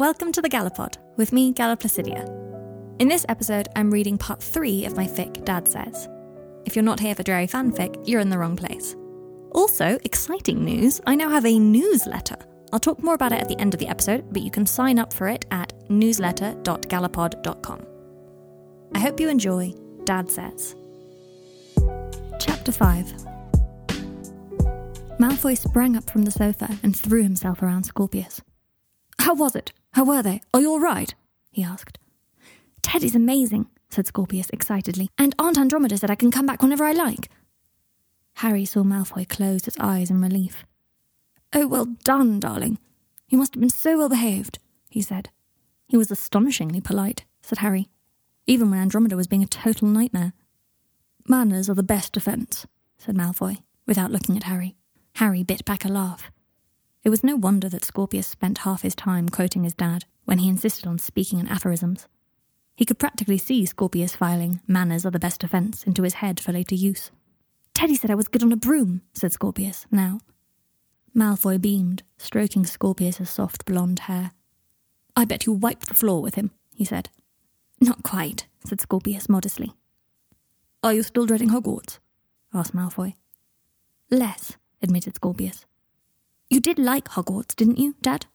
Welcome to the Gallapod with me, Galla Placidia. In this episode, I'm reading part three of my fic, Dad Says. If you're not here for Drarry fanfic, you're in the wrong place. Also, exciting news I now have a newsletter. I'll talk more about it at the end of the episode, but you can sign up for it at newsletter.gallapod.com. I hope you enjoy Dad Says. Chapter 5 Malfoy sprang up from the sofa and threw himself around Scorpius. How was it? How were they? Are you all right? he asked. Teddy's amazing, said Scorpius excitedly, and Aunt Andromeda said I can come back whenever I like. Harry saw Malfoy close his eyes in relief. Oh, well done, darling. You must have been so well behaved, he said. He was astonishingly polite, said Harry, even when Andromeda was being a total nightmare. Manners are the best defence, said Malfoy, without looking at Harry. Harry bit back a laugh. It was no wonder that Scorpius spent half his time quoting his dad when he insisted on speaking in aphorisms. He could practically see Scorpius filing manners are the best defence into his head for later use. Teddy said I was good on a broom, said Scorpius, now. Malfoy beamed, stroking Scorpius's soft blonde hair. I bet you wiped the floor with him, he said. Not quite, said Scorpius modestly. Are you still dreading Hogwarts? asked Malfoy. Less, admitted Scorpius. You did like Hogwarts, didn't you, Dad?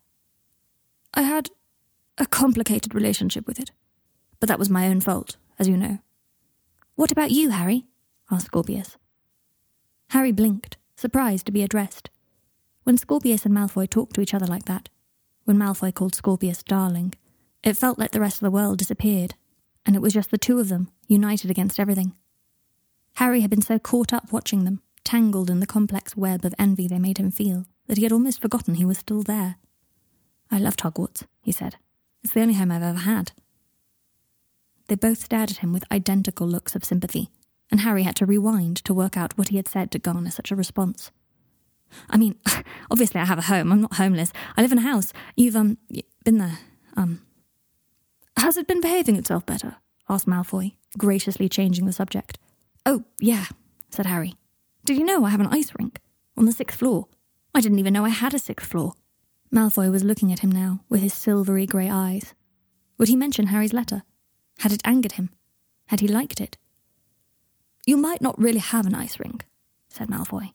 I had a complicated relationship with it, but that was my own fault, as you know. What about you, Harry? asked Scorpius. Harry blinked, surprised to be addressed. When Scorpius and Malfoy talked to each other like that, when Malfoy called Scorpius darling, it felt like the rest of the world disappeared, and it was just the two of them, united against everything. Harry had been so caught up watching them, tangled in the complex web of envy they made him feel, that he had almost forgotten he was still there. I loved Hogwarts, he said. It's the only home I've ever had. They both stared at him with identical looks of sympathy, and Harry had to rewind to work out what he had said to garner such a response. I mean, obviously I have a home. I'm not homeless. I live in a house. You've, um, been there. Um. Has it been behaving itself better? asked Malfoy, graciously changing the subject. Oh, yeah, said Harry. Did you know I have an ice rink? On the sixth floor. I didn't even know I had a sixth floor. Malfoy was looking at him now with his silvery grey eyes. Would he mention Harry's letter? Had it angered him? Had he liked it? You might not really have an ice rink, said Malfoy.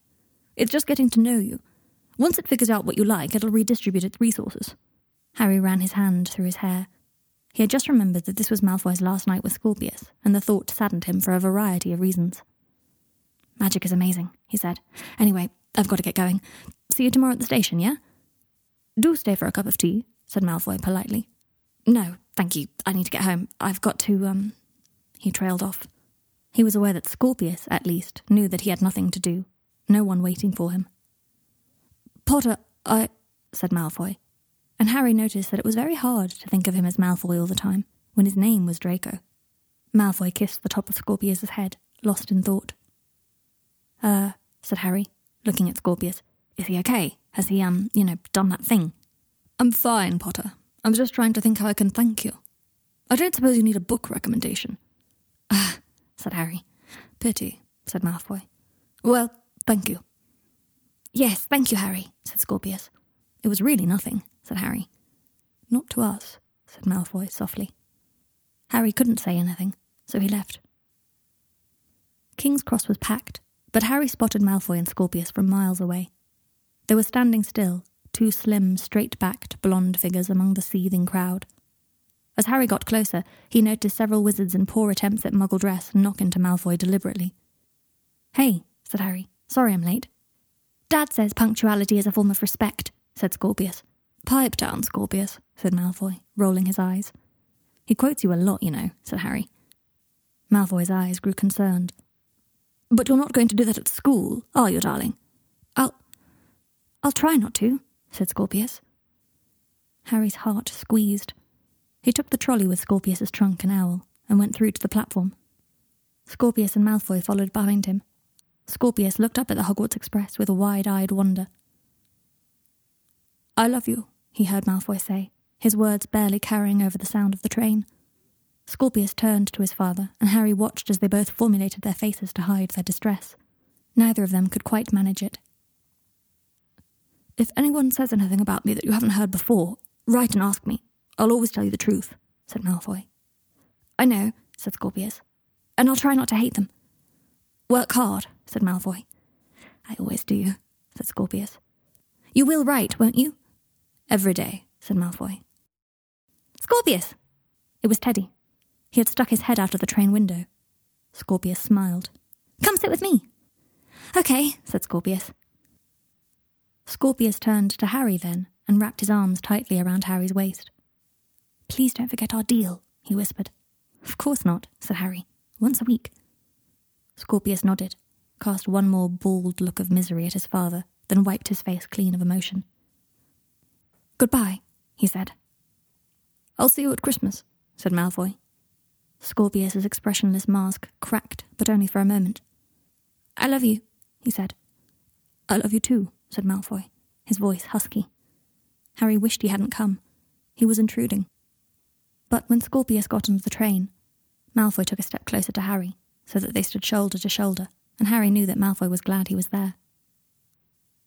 It's just getting to know you. Once it figures out what you like, it'll redistribute its resources. Harry ran his hand through his hair. He had just remembered that this was Malfoy's last night with Scorpius, and the thought saddened him for a variety of reasons. Magic is amazing, he said. Anyway, I've got to get going. See you tomorrow at the station, yeah? Do stay for a cup of tea, said Malfoy politely. No, thank you. I need to get home. I've got to, um. He trailed off. He was aware that Scorpius, at least, knew that he had nothing to do, no one waiting for him. Potter, I. said Malfoy. And Harry noticed that it was very hard to think of him as Malfoy all the time, when his name was Draco. Malfoy kissed the top of Scorpius's head, lost in thought. Uh, said Harry, looking at Scorpius. Is he okay? Has he, um, you know, done that thing? I'm fine, Potter. I'm just trying to think how I can thank you. I don't suppose you need a book recommendation. Ah, said Harry. Pity, said Malfoy. Well, thank you. Yes, thank you, Harry, said Scorpius. It was really nothing, said Harry. Not to us, said Malfoy softly. Harry couldn't say anything, so he left. King's Cross was packed, but Harry spotted Malfoy and Scorpius from miles away. They were standing still, two slim, straight backed, blonde figures among the seething crowd. As Harry got closer, he noticed several wizards in poor attempts at muggle dress knock into Malfoy deliberately. Hey, said Harry. Sorry I'm late. Dad says punctuality is a form of respect, said Scorpius. Pipe down, Scorpius, said Malfoy, rolling his eyes. He quotes you a lot, you know, said Harry. Malfoy's eyes grew concerned. But you're not going to do that at school, are you, darling? I'll. I'll try not to, said Scorpius. Harry's heart squeezed. He took the trolley with Scorpius's trunk and owl and went through to the platform. Scorpius and Malfoy followed behind him. Scorpius looked up at the Hogwarts Express with a wide eyed wonder. I love you, he heard Malfoy say, his words barely carrying over the sound of the train. Scorpius turned to his father, and Harry watched as they both formulated their faces to hide their distress. Neither of them could quite manage it, if anyone says anything about me that you haven't heard before, write and ask me, I'll always tell you the truth, said Malfoy. I know, said Scorpius, and I'll try not to hate them. Work hard, said Malfoy. I always do, said Scorpius. You will write, won't you? Every day, said Malfoy. Scorpius! It was Teddy. He had stuck his head out of the train window. Scorpius smiled. Come sit with me. Okay, said Scorpius. Scorpius turned to Harry then and wrapped his arms tightly around Harry's waist. Please don't forget our deal, he whispered. Of course not, said Harry. Once a week. Scorpius nodded, cast one more bald look of misery at his father, then wiped his face clean of emotion. Goodbye, he said. I'll see you at Christmas, said Malfoy. Scorpius's expressionless mask cracked, but only for a moment. I love you, he said. I love you too, said Malfoy, his voice husky. Harry wished he hadn't come. He was intruding. But when Scorpius got onto the train, Malfoy took a step closer to Harry, so that they stood shoulder to shoulder, and Harry knew that Malfoy was glad he was there.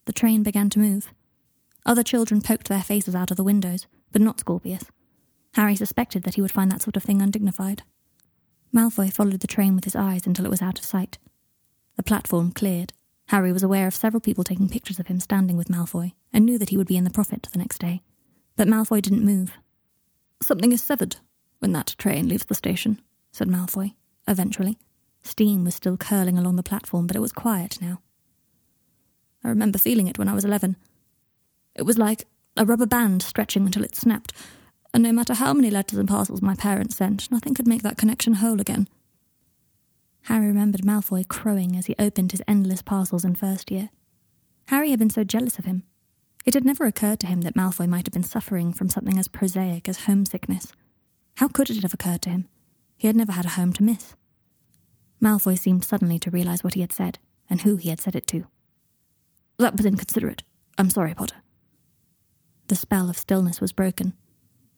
The train began to move. Other children poked their faces out of the windows, but not Scorpius. Harry suspected that he would find that sort of thing undignified. Malfoy followed the train with his eyes until it was out of sight. The platform cleared. Harry was aware of several people taking pictures of him standing with Malfoy, and knew that he would be in the Prophet the next day. But Malfoy didn't move. Something is severed when that train leaves the station, said Malfoy, eventually. Steam was still curling along the platform, but it was quiet now. I remember feeling it when I was 11. It was like a rubber band stretching until it snapped, and no matter how many letters and parcels my parents sent, nothing could make that connection whole again. Harry remembered Malfoy crowing as he opened his endless parcels in first year. Harry had been so jealous of him. It had never occurred to him that Malfoy might have been suffering from something as prosaic as homesickness. How could it have occurred to him? He had never had a home to miss. Malfoy seemed suddenly to realize what he had said, and who he had said it to. That was inconsiderate. I'm sorry, Potter. The spell of stillness was broken.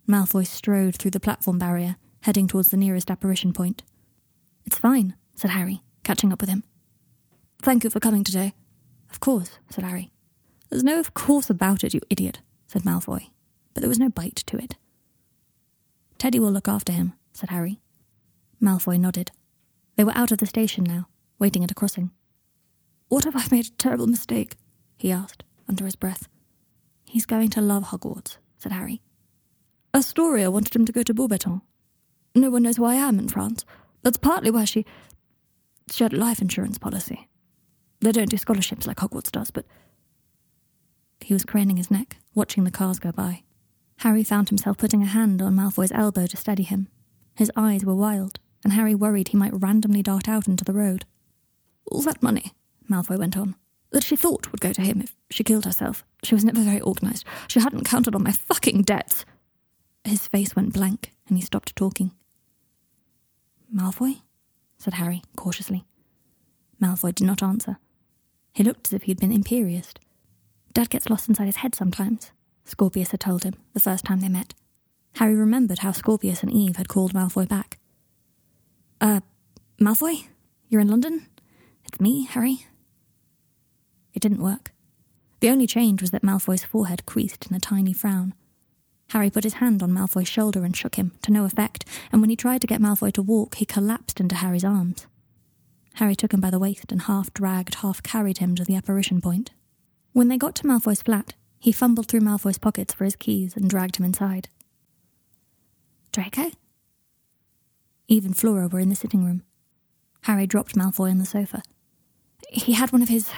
Malfoy strode through the platform barrier, heading towards the nearest apparition point. It's fine, said Harry, catching up with him. Thank you for coming today. Of course, said Harry. There's no of course about it, you idiot, said Malfoy, but there was no bite to it. Teddy will look after him, said Harry. Malfoy nodded. They were out of the station now, waiting at a crossing. What if I've made a terrible mistake? he asked, under his breath. He's going to love Hogwarts, said Harry. Astoria wanted him to go to Beauxbatons. No one knows who I am in France. That's partly why she. A life insurance policy. They don't do scholarships like Hogwarts does, but. He was craning his neck, watching the cars go by. Harry found himself putting a hand on Malfoy's elbow to steady him. His eyes were wild, and Harry worried he might randomly dart out into the road. All that money, Malfoy went on, that she thought would go to him if she killed herself. She was never very organised. She hadn't counted on my fucking debts. His face went blank, and he stopped talking. Malfoy? Said Harry, cautiously. Malfoy did not answer. He looked as if he had been imperious. Dad gets lost inside his head sometimes, Scorpius had told him the first time they met. Harry remembered how Scorpius and Eve had called Malfoy back. Uh, Malfoy? You're in London? It's me, Harry. It didn't work. The only change was that Malfoy's forehead creased in a tiny frown. Harry put his hand on Malfoy's shoulder and shook him, to no effect, and when he tried to get Malfoy to walk, he collapsed into Harry's arms. Harry took him by the waist and half dragged, half carried him to the apparition point. When they got to Malfoy's flat, he fumbled through Malfoy's pockets for his keys and dragged him inside. Draco? Eve and Flora were in the sitting room. Harry dropped Malfoy on the sofa. He had one of his,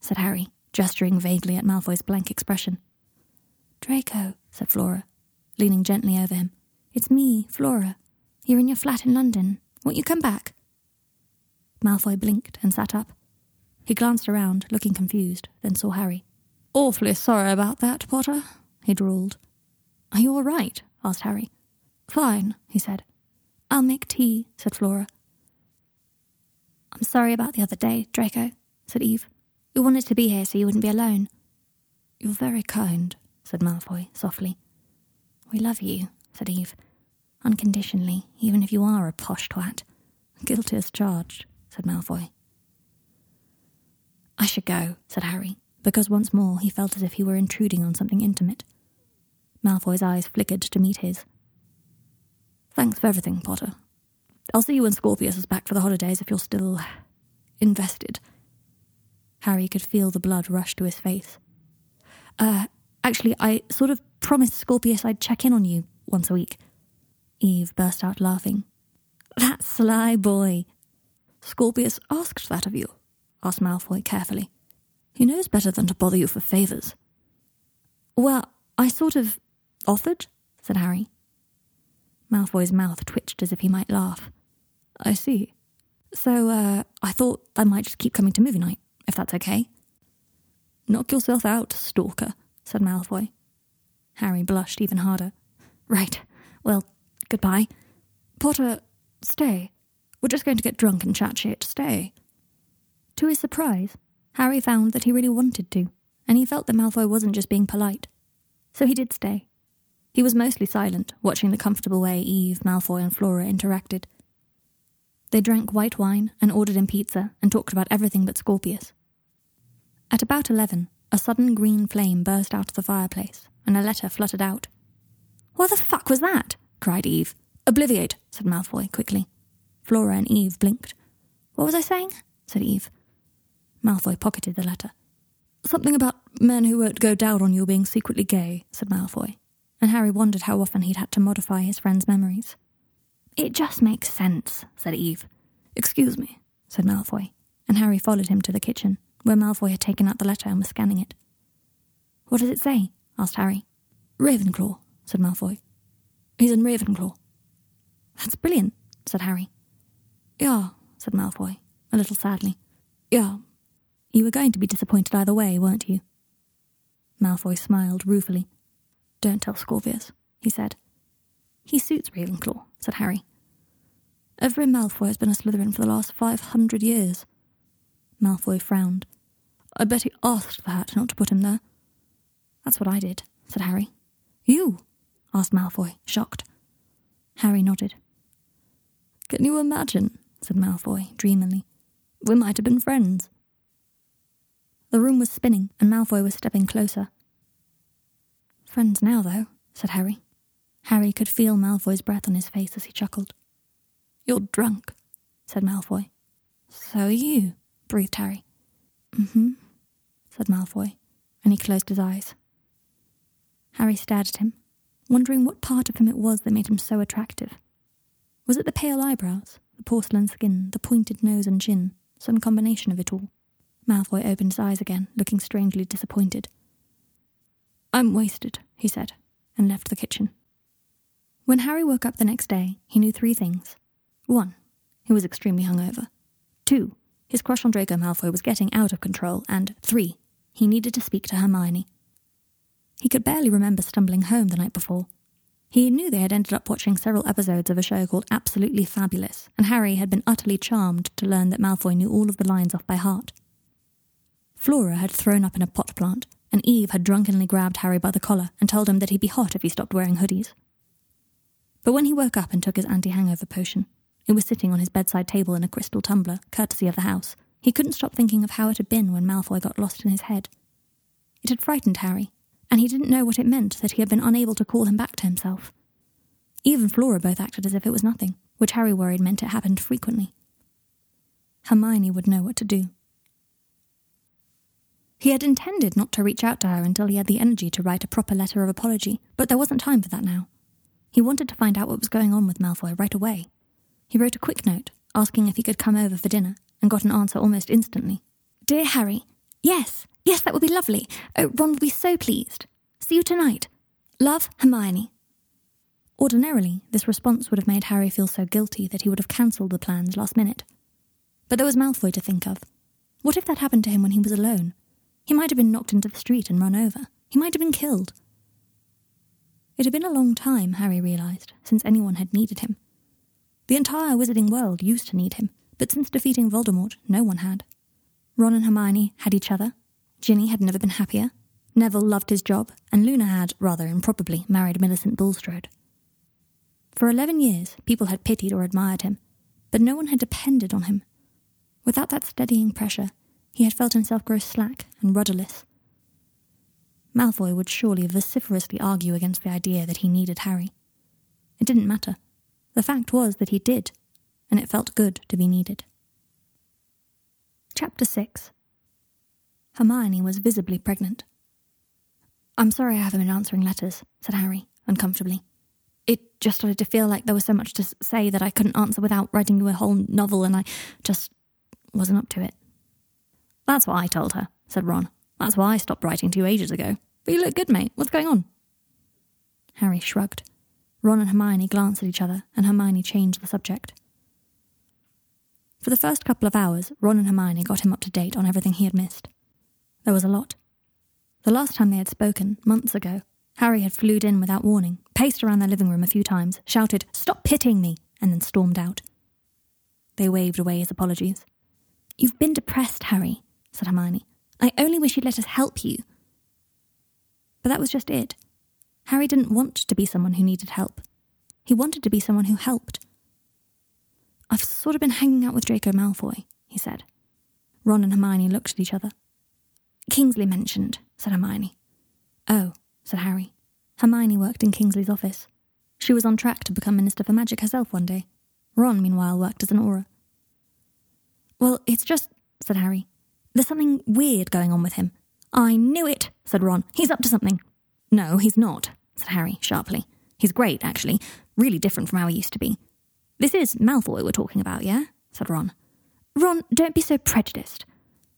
said Harry, gesturing vaguely at Malfoy's blank expression. Draco, said Flora, leaning gently over him. It's me, Flora. You're in your flat in London. Won't you come back? Malfoy blinked and sat up. He glanced around, looking confused, then saw Harry. Awfully sorry about that, Potter, he drawled. Are you all right? asked Harry. Fine, he said. I'll make tea, said Flora. I'm sorry about the other day, Draco, said Eve. We wanted to be here so you wouldn't be alone. You're very kind, said Malfoy softly. We love you, said Eve. Unconditionally, even if you are a posh twat. Guilty as charged, said Malfoy. I should go, said Harry, because once more he felt as if he were intruding on something intimate. Malfoy's eyes flickered to meet his, Thanks for everything, Potter. I'll see you when Scorpius is back for the holidays if you're still invested. Harry could feel the blood rush to his face. Uh, actually, I sort of promised Scorpius I'd check in on you once a week. Eve burst out laughing. That sly boy. Scorpius asked that of you, asked Malfoy carefully. He knows better than to bother you for favours. Well, I sort of offered, said Harry. Malfoy's mouth twitched as if he might laugh. I see. So, uh, I thought I might just keep coming to movie night, if that's okay. Knock yourself out, stalker, said Malfoy. Harry blushed even harder. Right. Well, goodbye. Potter, stay. We're just going to get drunk and chat shit. Stay. To his surprise, Harry found that he really wanted to, and he felt that Malfoy wasn't just being polite. So he did stay. He was mostly silent, watching the comfortable way Eve, Malfoy, and Flora interacted. They drank white wine and ordered in pizza and talked about everything but Scorpius. At about eleven, a sudden green flame burst out of the fireplace, and a letter fluttered out. What the fuck was that? cried Eve. Obliviate, said Malfoy quickly. Flora and Eve blinked. What was I saying? said Eve. Malfoy pocketed the letter. Something about men who won't go down on you being secretly gay, said Malfoy, and Harry wondered how often he'd had to modify his friend's memories. It just makes sense, said Eve. Excuse me, said Malfoy, and Harry followed him to the kitchen, where Malfoy had taken out the letter and was scanning it. What does it say? asked Harry. Ravenclaw, said Malfoy. He's in Ravenclaw. That's brilliant, said Harry. Yeah, said Malfoy, a little sadly. Yeah, you were going to be disappointed either way, weren't you? Malfoy smiled ruefully. Don't tell Scorpius, he said. He suits Ravenclaw, said Harry. Every Malfoy has been a Slytherin for the last five hundred years. Malfoy frowned. I bet he asked that not to put him there. That's what I did, said Harry. You? asked Malfoy, shocked. Harry nodded. Can you imagine? said Malfoy, dreamily. We might have been friends. The room was spinning, and Malfoy was stepping closer. Friends now, though, said Harry. Harry could feel Malfoy's breath on his face as he chuckled. You're drunk, said Malfoy. So are you, breathed Harry. Mm-hmm, said Malfoy, and he closed his eyes. Harry stared at him, wondering what part of him it was that made him so attractive. Was it the pale eyebrows, the porcelain skin, the pointed nose and chin, some combination of it all? Malfoy opened his eyes again, looking strangely disappointed. I'm wasted, he said, and left the kitchen. When Harry woke up the next day, he knew three things. One, he was extremely hungover. Two, his crush on Draco Malfoy was getting out of control. And three, he needed to speak to Hermione. He could barely remember stumbling home the night before. He knew they had ended up watching several episodes of a show called Absolutely Fabulous, and Harry had been utterly charmed to learn that Malfoy knew all of the lines off by heart. Flora had thrown up in a pot plant, and Eve had drunkenly grabbed Harry by the collar and told him that he'd be hot if he stopped wearing hoodies. But when he woke up and took his anti hangover potion, it was sitting on his bedside table in a crystal tumbler, courtesy of the house. He couldn't stop thinking of how it had been when Malfoy got lost in his head. It had frightened Harry, and he didn't know what it meant that he had been unable to call him back to himself. Eve and Flora both acted as if it was nothing, which Harry worried meant it happened frequently. Hermione would know what to do. He had intended not to reach out to her until he had the energy to write a proper letter of apology, but there wasn't time for that now. He wanted to find out what was going on with Malfoy right away. He wrote a quick note, asking if he could come over for dinner, and got an answer almost instantly. Dear Harry, yes, yes, that would be lovely. Oh, Ron would be so pleased. See you tonight. Love, Hermione. Ordinarily, this response would have made Harry feel so guilty that he would have cancelled the plans last minute. But there was Malfoy to think of. What if that happened to him when he was alone? He might have been knocked into the street and run over. He might have been killed. It had been a long time, Harry realised, since anyone had needed him. The entire wizarding world used to need him, but since defeating Voldemort, no one had. Ron and Hermione had each other. Ginny had never been happier. Neville loved his job, and Luna had, rather improbably, married Millicent Bulstrode. For eleven years, people had pitied or admired him, but no one had depended on him. Without that steadying pressure, he had felt himself grow slack and rudderless. Malfoy would surely vociferously argue against the idea that he needed Harry. It didn't matter. The fact was that he did, and it felt good to be needed. Chapter 6 Hermione was visibly pregnant. I'm sorry I haven't been answering letters, said Harry, uncomfortably. It just started to feel like there was so much to say that I couldn't answer without writing you a whole novel, and I just wasn't up to it. That's what I told her, said Ron. That's why I stopped writing to you ages ago. But you look good, mate. What's going on? Harry shrugged. Ron and Hermione glanced at each other, and Hermione changed the subject. For the first couple of hours, Ron and Hermione got him up to date on everything he had missed. There was a lot. The last time they had spoken, months ago, Harry had flew in without warning, paced around their living room a few times, shouted, Stop pitying me, and then stormed out. They waved away his apologies. You've been depressed, Harry, said Hermione. I only wish you'd let us help you. But that was just it. Harry didn't want to be someone who needed help. He wanted to be someone who helped. I've sort of been hanging out with Draco Malfoy, he said. Ron and Hermione looked at each other. Kingsley mentioned, said Hermione. Oh, said Harry. Hermione worked in Kingsley's office. She was on track to become Minister for Magic herself one day. Ron, meanwhile, worked as an Auror. Well, it's just, said Harry. There's something weird going on with him. I knew it, said Ron. He's up to something. No, he's not, said Harry sharply. He's great, actually. Really different from how he used to be. This is Malfoy we're talking about, yeah? said Ron. Ron, don't be so prejudiced,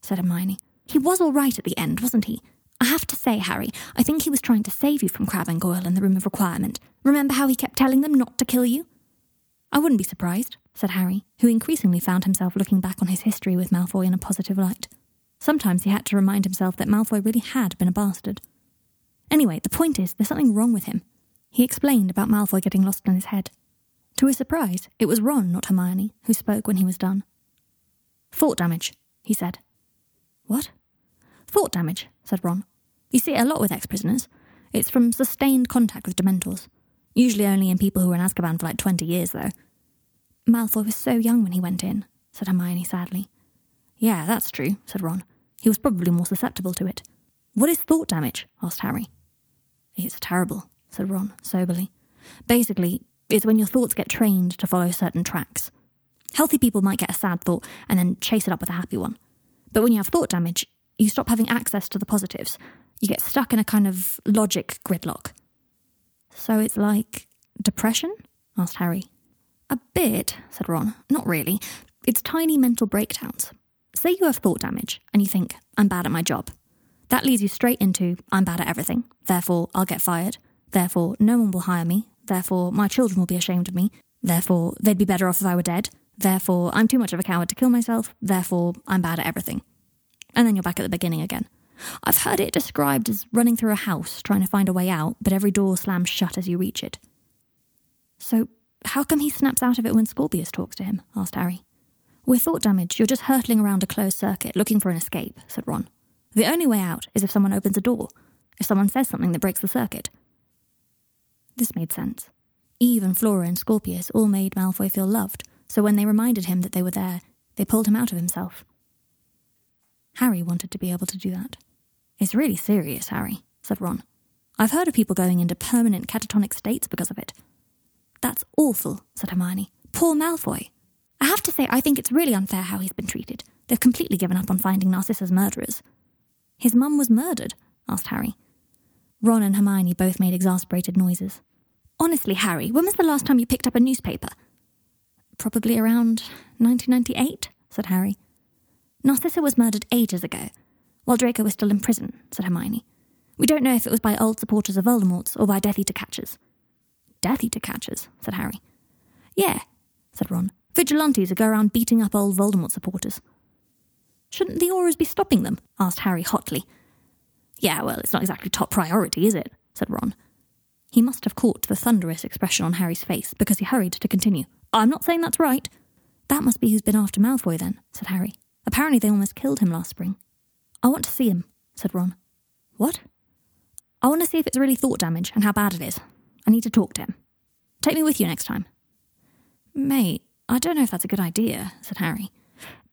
said Hermione. He was all right at the end, wasn't he? I have to say, Harry, I think he was trying to save you from Crabbe and Goyle in the Room of Requirement. Remember how he kept telling them not to kill you? I wouldn't be surprised, said Harry, who increasingly found himself looking back on his history with Malfoy in a positive light. Sometimes he had to remind himself that Malfoy really had been a bastard. Anyway, the point is, there's something wrong with him. He explained about Malfoy getting lost in his head. To his surprise, it was Ron, not Hermione, who spoke when he was done. Thought damage, he said. What? Thought damage, said Ron. You see it a lot with ex prisoners. It's from sustained contact with Dementors. Usually only in people who were in Azkaban for like 20 years, though. Malfoy was so young when he went in, said Hermione sadly. Yeah, that's true, said Ron. He was probably more susceptible to it. What is thought damage? asked Harry. It's terrible, said Ron soberly. Basically, it's when your thoughts get trained to follow certain tracks. Healthy people might get a sad thought and then chase it up with a happy one. But when you have thought damage, you stop having access to the positives. You get stuck in a kind of logic gridlock. So it's like depression? asked Harry. A bit, said Ron. Not really. It's tiny mental breakdowns. Say you have thought damage and you think, I'm bad at my job. That leads you straight into, I'm bad at everything. Therefore, I'll get fired. Therefore, no one will hire me. Therefore, my children will be ashamed of me. Therefore, they'd be better off if I were dead. Therefore, I'm too much of a coward to kill myself. Therefore, I'm bad at everything. And then you're back at the beginning again. I've heard it described as running through a house, trying to find a way out, but every door slams shut as you reach it. So, how come he snaps out of it when Scorpius talks to him? asked Harry. With thought damage, you're just hurtling around a closed circuit, looking for an escape, said Ron. The only way out is if someone opens a door, if someone says something that breaks the circuit. This made sense. Eve and Flora and Scorpius all made Malfoy feel loved, so when they reminded him that they were there, they pulled him out of himself. Harry wanted to be able to do that. It's really serious, Harry, said Ron. I've heard of people going into permanent catatonic states because of it. That's awful, said Hermione. Poor Malfoy. I have to say, I think it's really unfair how he's been treated. They've completely given up on finding Narcissa's murderers. His mum was murdered? asked Harry. Ron and Hermione both made exasperated noises. Honestly, Harry, when was the last time you picked up a newspaper? Probably around 1998, said Harry. Narcissa was murdered ages ago, while Draco was still in prison, said Hermione. We don't know if it was by old supporters of Voldemort's or by Death Eater catchers. Death Eater catchers, said Harry. Yeah, said Ron. Vigilantes who go around beating up old Voldemort supporters. Shouldn't the Aurors be stopping them? asked Harry hotly. Yeah, well, it's not exactly top priority, is it? said Ron. He must have caught the thunderous expression on Harry's face because he hurried to continue. I'm not saying that's right. That must be who's been after Malfoy then, said Harry. Apparently they almost killed him last spring. I want to see him, said Ron. What? I want to see if it's really thought damage and how bad it is. I need to talk to him. Take me with you next time. Mate, I don't know if that's a good idea, said Harry.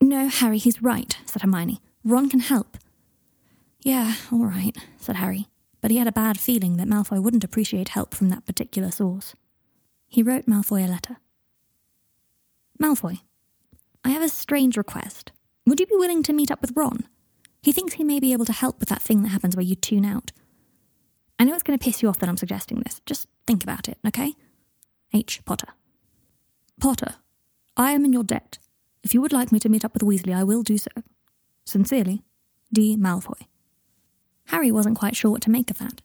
No, Harry, he's right, said Hermione. Ron can help. Yeah, all right, said Harry, but he had a bad feeling that Malfoy wouldn't appreciate help from that particular source. He wrote Malfoy a letter, Malfoy, I have a strange request. Would you be willing to meet up with Ron? He thinks he may be able to help with that thing that happens where you tune out. I know it's going to piss you off that I'm suggesting this. Just think about it, okay? H. Potter. Potter, I am in your debt. If you would like me to meet up with Weasley, I will do so. Sincerely, D. Malfoy. Harry wasn't quite sure what to make of that.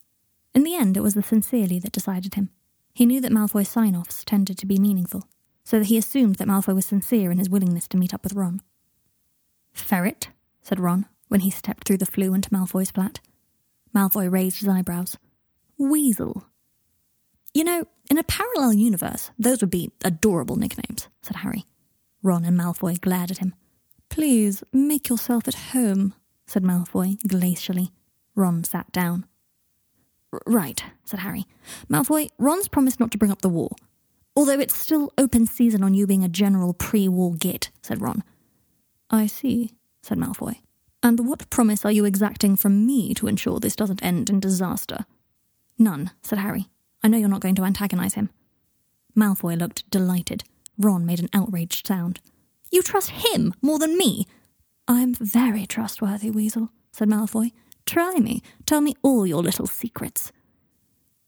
In the end, it was the sincerely that decided him. He knew that Malfoy's sign offs tended to be meaningful, so that he assumed that Malfoy was sincere in his willingness to meet up with Ron. Ferret, said Ron, when he stepped through the Floo into Malfoy's flat. Malfoy raised his eyebrows. Weasel. You know, in a parallel universe, those would be adorable nicknames, said Harry. Ron and Malfoy glared at him. Please, make yourself at home, said Malfoy glacially. Ron sat down. Right, said Harry. Malfoy, Ron's promised not to bring up the war. Although it's still open season on you being a general pre war git, said Ron. I see, said Malfoy. And what promise are you exacting from me to ensure this doesn't end in disaster? None, said Harry. I know you're not going to antagonize him. Malfoy looked delighted. Ron made an outraged sound. You trust him more than me? I'm very trustworthy, Weasel, said Malfoy. Try me. Tell me all your little secrets.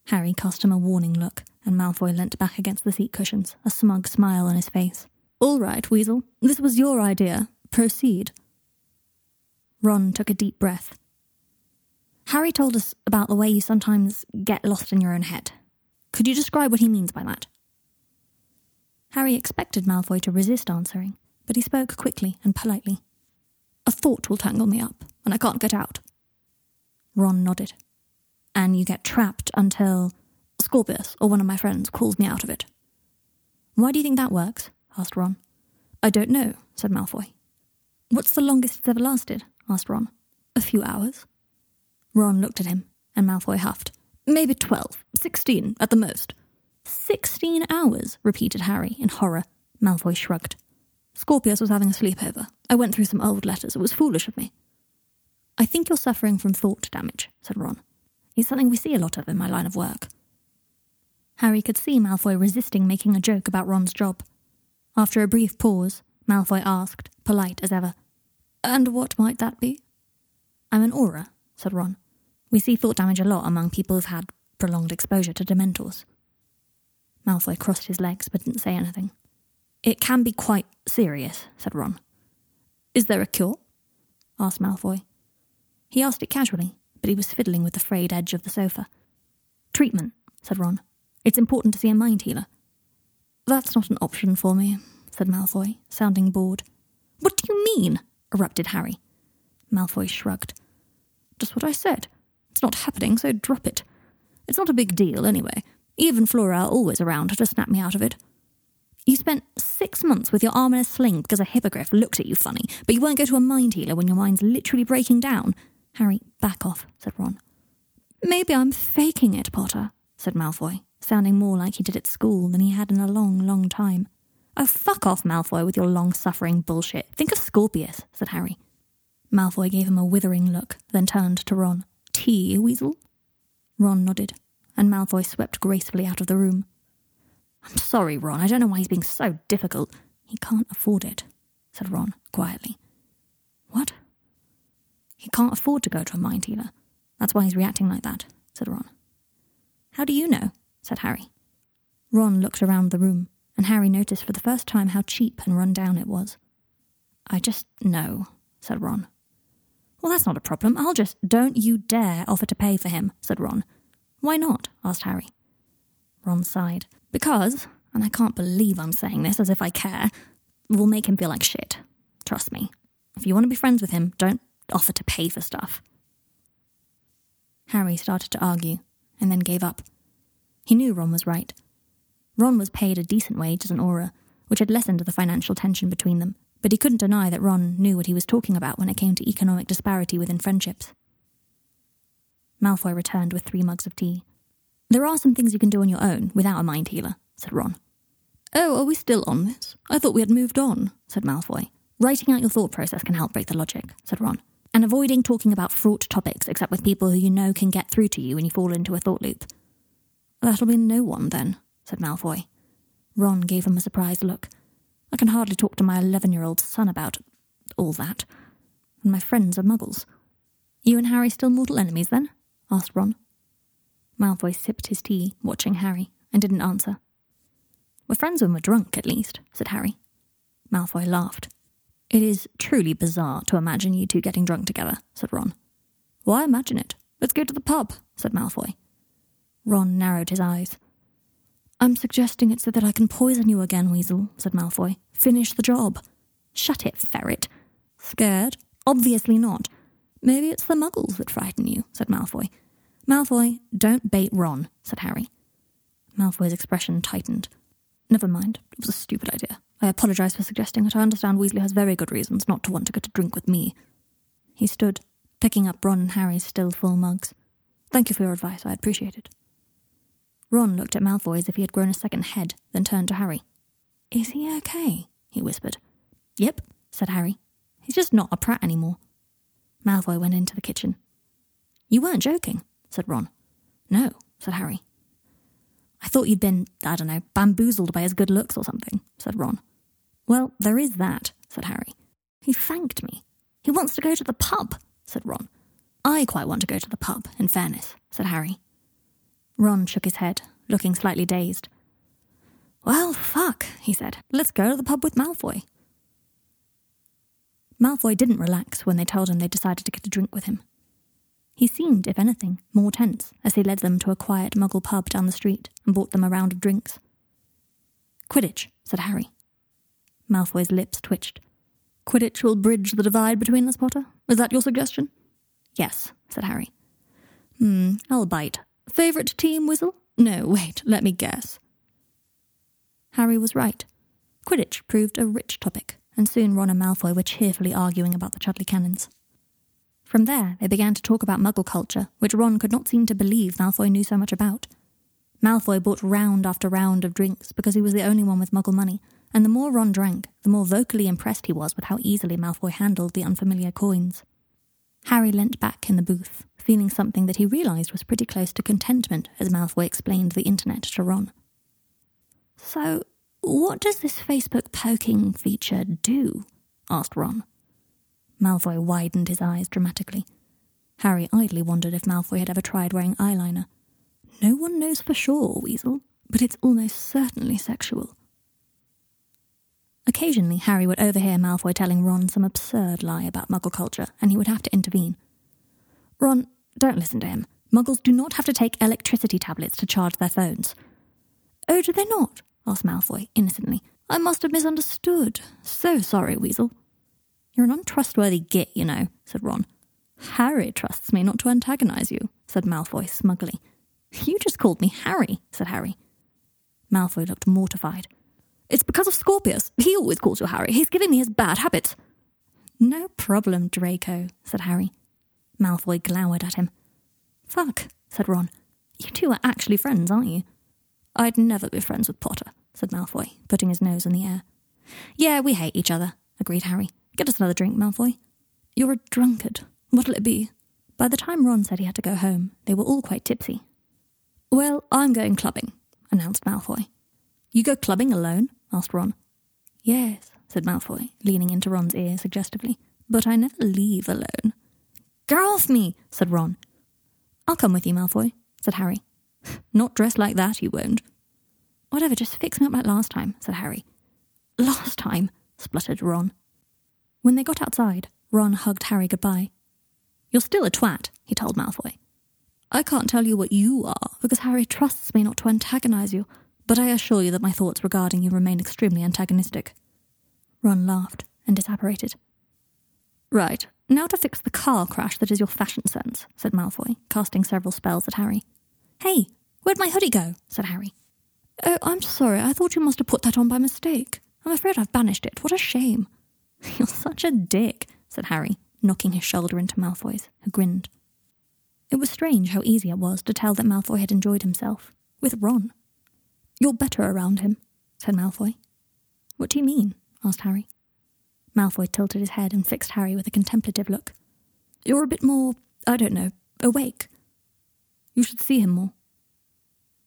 Harry cast him a warning look, and Malfoy leant back against the seat cushions, a smug smile on his face. All right, Weasel. This was your idea. Proceed. Ron took a deep breath. Harry told us about the way you sometimes get lost in your own head. Could you describe what he means by that? Harry expected Malfoy to resist answering, but he spoke quickly and politely. A thought will tangle me up, and I can't get out. Ron nodded. And you get trapped until Scorpius or one of my friends calls me out of it. Why do you think that works? asked Ron. I don't know, said Malfoy. What's the longest it's ever lasted? asked Ron. A few hours. Ron looked at him, and Malfoy huffed. Maybe twelve, sixteen at the most. Sixteen hours, repeated Harry in horror. Malfoy shrugged. Scorpius was having a sleepover. I went through some old letters. It was foolish of me. I think you're suffering from thought damage, said Ron. It's something we see a lot of in my line of work. Harry could see Malfoy resisting making a joke about Ron's job. After a brief pause, Malfoy asked, polite as ever, and what might that be? I'm an Auror, said Ron. We see thought damage a lot among people who've had prolonged exposure to Dementors. Malfoy crossed his legs but didn't say anything. It can be quite serious, said Ron. Is there a cure? asked Malfoy. He asked it casually, but he was fiddling with the frayed edge of the sofa. Treatment, said Ron. It's important to see a mind healer. That's not an option for me, said Malfoy, sounding bored. What do you mean? erupted Harry. Malfoy shrugged. Just what I said. It's not happening, so drop it. It's not a big deal, anyway. Eve and Flora are always around to snap me out of it. You spent six months with your arm in a sling because a hippogriff looked at you funny, but you won't go to a mind healer when your mind's literally breaking down. Harry, back off, said Ron. Maybe I'm faking it, Potter, said Malfoy, sounding more like he did at school than he had in a long, long time. Oh, fuck off, Malfoy, with your long suffering bullshit. Think of Scorpius, said Harry. Malfoy gave him a withering look, then turned to Ron. Tea, Weasel? Ron nodded, and Malfoy swept gracefully out of the room. I'm sorry, Ron. I don't know why he's being so difficult. He can't afford it, said Ron quietly. What? He can't afford to go to a mind healer. That's why he's reacting like that, said Ron. How do you know? said Harry. Ron looked around the room and Harry noticed for the first time how cheap and run down it was. I just know, said Ron. Well, that's not a problem. I'll just. Don't you dare offer to pay for him, said Ron. Why not? asked Harry. Ron sighed. Because, and I can't believe I'm saying this as if I care, we'll make him feel like shit. Trust me. If you want to be friends with him, don't offer to pay for stuff. Harry started to argue, and then gave up. He knew Ron was right. Ron was paid a decent wage as an Auror, which had lessened the financial tension between them, but he couldn't deny that Ron knew what he was talking about when it came to economic disparity within friendships. Malfoy returned with three mugs of tea. There are some things you can do on your own without a mind healer, said Ron. Oh, are we still on this? I thought we had moved on, said Malfoy. Writing out your thought process can help break the logic, said Ron. And avoiding talking about fraught topics except with people who you know can get through to you when you fall into a thought loop. That'll be no one then, said Malfoy. Ron gave him a surprised look. I can hardly talk to my 11 year old son about all that. And my friends are muggles. You and Harry still mortal enemies then? Asked Ron. Malfoy sipped his tea, watching Harry, and didn't answer. We're friends when we're drunk, at least, said Harry. Malfoy laughed. It is truly bizarre to imagine you two getting drunk together, said Ron. Why imagine it? Let's go to the pub, said Malfoy. Ron narrowed his eyes. I'm suggesting it so that I can poison you again, Weasel, said Malfoy. Finish the job. Shut it, ferret. Scared? Obviously not. Maybe it's the muggles that frighten you, said Malfoy. Malfoy, don't bait Ron, said Harry. Malfoy's expression tightened. Never mind, it was a stupid idea. I apologize for suggesting it. I understand Weasley has very good reasons not to want to get a drink with me. He stood, picking up Ron and Harry's still full mugs. Thank you for your advice. I appreciate it. Ron looked at Malfoy as if he had grown a second head, then turned to Harry. Is he okay? he whispered. Yep, said Harry. He's just not a prat anymore. Malfoy went into the kitchen. You weren't joking, said Ron. No, said Harry. I thought you'd been, I don't know, bamboozled by his good looks or something, said Ron. Well, there is that, said Harry. He thanked me. He wants to go to the pub, said Ron. I quite want to go to the pub, in fairness, said Harry. Ron shook his head, looking slightly dazed. Well, fuck, he said. Let's go to the pub with Malfoy. Malfoy didn't relax when they told him they decided to get a drink with him. He seemed, if anything, more tense as he led them to a quiet muggle pub down the street and bought them a round of drinks. Quidditch, said Harry. Malfoy's lips twitched. Quidditch will bridge the divide between us, Potter? Is that your suggestion? Yes, said Harry. Hmm, I'll bite. Favourite team, Weasel? No, wait, let me guess. Harry was right. Quidditch proved a rich topic, and soon Ron and Malfoy were cheerfully arguing about the Chudley Cannons. From there, they began to talk about Muggle culture, which Ron could not seem to believe Malfoy knew so much about. Malfoy bought round after round of drinks because he was the only one with Muggle money, and the more Ron drank, the more vocally impressed he was with how easily Malfoy handled the unfamiliar coins. Harry leant back in the booth, feeling something that he realized was pretty close to contentment as Malfoy explained the internet to Ron. So, what does this Facebook poking feature do? asked Ron. Malfoy widened his eyes dramatically. Harry idly wondered if Malfoy had ever tried wearing eyeliner. No one knows for sure, Weasel, but it's almost certainly sexual. Occasionally, Harry would overhear Malfoy telling Ron some absurd lie about muggle culture, and he would have to intervene. Ron, don't listen to him. Muggles do not have to take electricity tablets to charge their phones. Oh, do they not? Asked Malfoy, innocently. I must have misunderstood. So sorry, Weasel. You're an untrustworthy git, you know, said Ron. Harry trusts me not to antagonize you, said Malfoy smugly. You just called me Harry, said Harry. Malfoy looked mortified. It's because of Scorpius. He always calls you Harry. He's giving me his bad habits. No problem, Draco, said Harry. Malfoy glowered at him. Fuck, said Ron. You two are actually friends, aren't you? I'd never be friends with Potter, said Malfoy, putting his nose in the air. Yeah, we hate each other, agreed Harry. Get us another drink, Malfoy. You're a drunkard. What'll it be? By the time Ron said he had to go home, they were all quite tipsy. Well, I'm going clubbing, announced Malfoy. You go clubbing alone? asked Ron. Yes, said Malfoy, leaning into Ron's ear suggestively. But I never leave alone. Get off me, said Ron. I'll come with you, Malfoy, said Harry. Not dressed like that, you won't. Whatever, just fix me up like last time, said Harry. Last time, spluttered Ron. When they got outside, Ron hugged Harry goodbye. You're still a twat, he told Malfoy. I can't tell you what you are, because Harry trusts me not to antagonize you, but I assure you that my thoughts regarding you remain extremely antagonistic. Ron laughed and disapparated. Right, now to fix the car crash that is your fashion sense, said Malfoy, casting several spells at Harry. Hey, where'd my hoodie go? said Harry. Oh, I'm sorry, I thought you must have put that on by mistake. I'm afraid I've banished it. What a shame. You're such a dick, said Harry, knocking his shoulder into Malfoy's, who grinned. It was strange how easy it was to tell that Malfoy had enjoyed himself, with Ron. You're better around him, said Malfoy. What do you mean? asked Harry. Malfoy tilted his head and fixed Harry with a contemplative look. You're a bit more, I don't know, awake. You should see him more.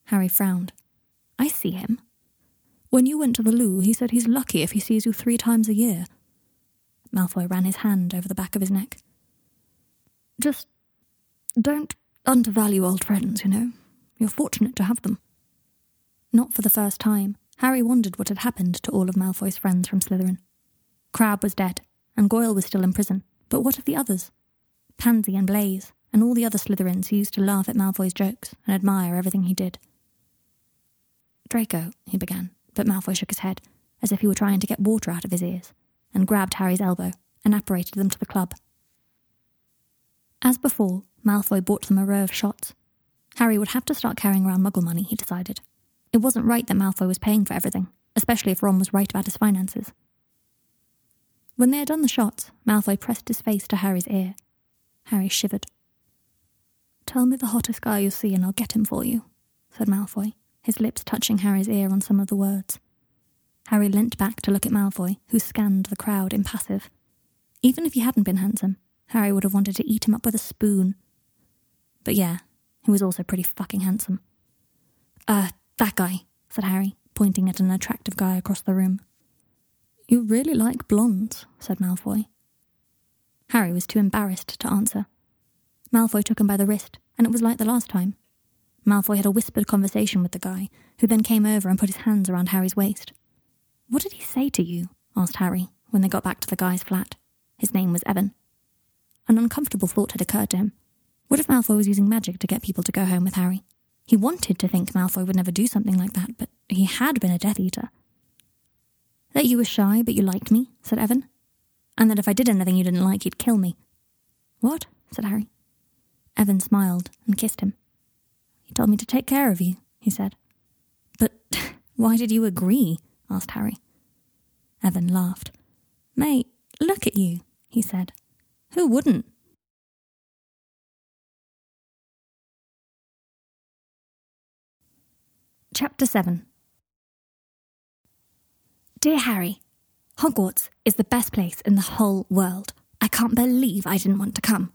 Harry frowned. I see him. When you went to the loo, he said he's lucky if he sees you three times a year. Malfoy ran his hand over the back of his neck. Just don't undervalue old friends, you know. You're fortunate to have them. Not for the first time, Harry wondered what had happened to all of Malfoy's friends from Slytherin. Crabbe was dead, and Goyle was still in prison, but what of the others? Pansy and Blaise, and all the other Slytherins who used to laugh at Malfoy's jokes and admire everything he did. Draco, he began, but Malfoy shook his head, as if he were trying to get water out of his ears, and grabbed Harry's elbow and apparated them to the club. As before, Malfoy bought them a row of shots. Harry would have to start carrying around muggle money, he decided. It wasn't right that Malfoy was paying for everything, especially if Ron was right about his finances. When they had done the shots, Malfoy pressed his face to Harry's ear. Harry shivered. Tell me the hottest guy you see and I'll get him for you, said Malfoy, his lips touching Harry's ear on some of the words. Harry leant back to look at Malfoy, who scanned the crowd impassive. Even if he hadn't been handsome, Harry would have wanted to eat him up with a spoon. But yeah, he was also pretty fucking handsome. Uh, that guy, said Harry, pointing at an attractive guy across the room. You really like blondes, said Malfoy. Harry was too embarrassed to answer. Malfoy took him by the wrist, and it was like the last time. Malfoy had a whispered conversation with the guy, who then came over and put his hands around Harry's waist. What did he say to you? asked Harry, when they got back to the guy's flat. His name was Evan. An uncomfortable thought had occurred to him. What if Malfoy was using magic to get people to go home with Harry? He wanted to think Malfoy would never do something like that, but he had been a Death Eater. That you were shy, but you liked me, said Evan. And that if I did anything you didn't like, you'd kill me. What? said Harry. Evan smiled and kissed him. He told me to take care of you, he said. But why did you agree? asked Harry. Evan laughed. Mate, look at you, he said. Who wouldn't? Chapter 7 Dear Harry, Hogwarts is the best place in the whole world. I can't believe I didn't want to come.